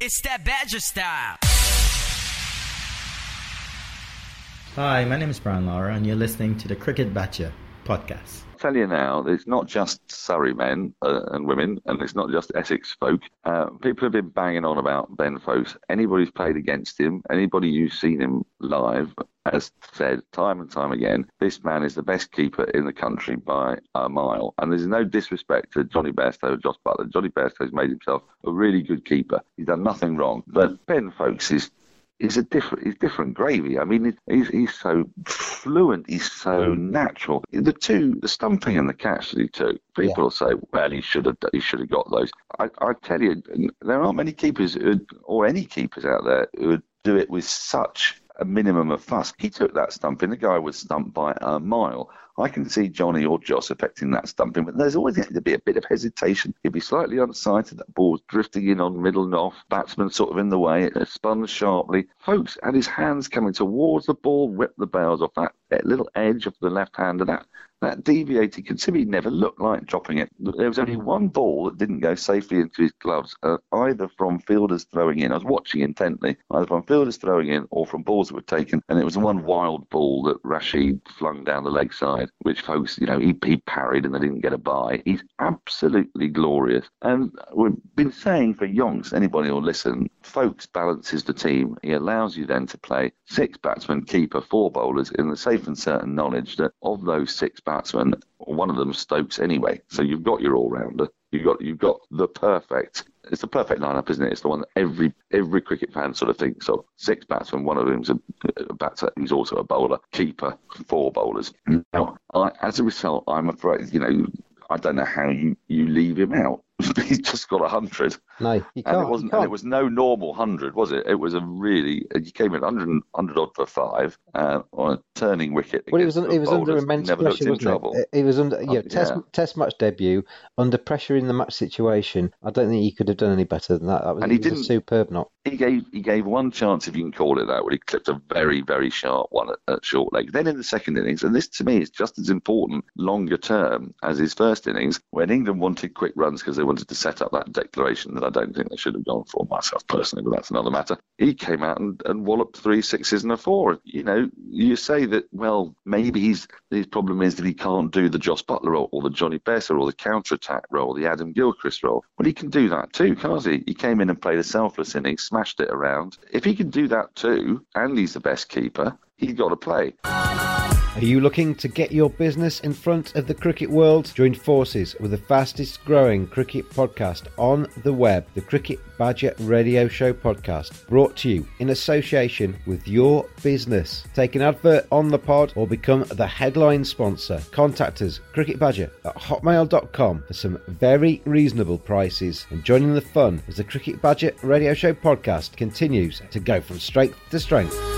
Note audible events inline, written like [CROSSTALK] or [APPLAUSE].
It's that Badger style. Hi, my name is Brian Lara, and you're listening to the Cricket Badger podcast. I'll tell you now, it's not just Surrey men uh, and women, and it's not just Essex folk. Uh, people have been banging on about Ben Foakes. Anybody who's played against him, anybody who's seen him live, has said time and time again, this man is the best keeper in the country by a mile. And there's no disrespect to Jonny Bairstow or Jos Buttler. Jonny Bairstow's made himself a really good keeper. He's done nothing wrong. But Ben Foakes is is a different he's different gravy. I mean, he's he's so fluent, he's so natural. The two, the stumping and the catch that he took, people Yeah. will say, well, he should have he should have got those. I, I tell you, there aren't many keepers would, or any keepers out there who would do it with such a minimum of fuss. He took that stumping. The guy was stumped by a mile. I can see Jonny or Jos affecting that stumping, but there's always going to be a bit of hesitation. He'd be slightly unsighted. That ball's drifting in on middle and off. Batsman sort of in the way. It spun sharply. Foakes had his hands coming towards the ball, whipped the bails off that, little edge of the left hand, hander. That that deviated considerably. He never looked like dropping it. There was only one ball that didn't go safely into his gloves, uh, either from fielders throwing in. I was watching intently, either from fielders throwing in or from balls that were taken. And it was one wild ball that Rashid flung down the leg side, which Foakes, you know, he, he parried and they didn't get a bye. He's absolutely glorious. And we've been saying for yonks, anybody will listen, Foakes balances the team. He allows you then to play six batsmen, keeper, four bowlers in the safe and certain knowledge that of those six batsmen, one of them Stokes anyway. So you've got your all rounder. You've got you've got the perfect. It's the perfect lineup, isn't it? It's the one that every every cricket fan sort of thinks of. Six batsmen, one of them's a, a batter. He's also a bowler. Keeper, four bowlers. Now, I, as a result, I'm afraid you know I don't know how you you leave him out. [LAUGHS] He's just got a hundred. No, you can't. it wasn't. And it was no normal hundred, was it? It was a really. He came in 100, 100 odd for five uh, on a turning wicket. Well, it was it was under immense pressure, wasn't trouble. it? It was under yeah, Oh, test yeah. test match debut under pressure in the match situation. I don't think he could have done any better than that. That was, And he didn't- superb knock. He gave he gave one chance, if you can call it that, where he clipped a very very sharp one at, at short leg. Then in the second innings, and this to me is just as important longer term as his first innings, when England wanted quick runs because they wanted to set up that declaration that I don't think they should have gone for myself personally, but that's another matter. He came out and, and walloped three sixes and a four. You know, you say that well maybe he's his problem is that he can't do the Jos Buttler role or the Johnny Besser or the counter attack role, the Adam Gilchrist role. Well, he can do that too, can't he? He came in and played a selfless inning, smashed it around. If he can do that too, and he's the best keeper, he's got to play. Are you looking to get your business in front of the cricket world? Join forces with the fastest growing cricket podcast on the web, the Cricket Badger Radio Show podcast, brought to you in association with your business. Take an advert on the pod or become the headline sponsor. Contact us, Cricket Badger at hotmail.com for some very reasonable prices. And joining the fun as the Cricket Badger Radio Show podcast continues to go from strength to strength.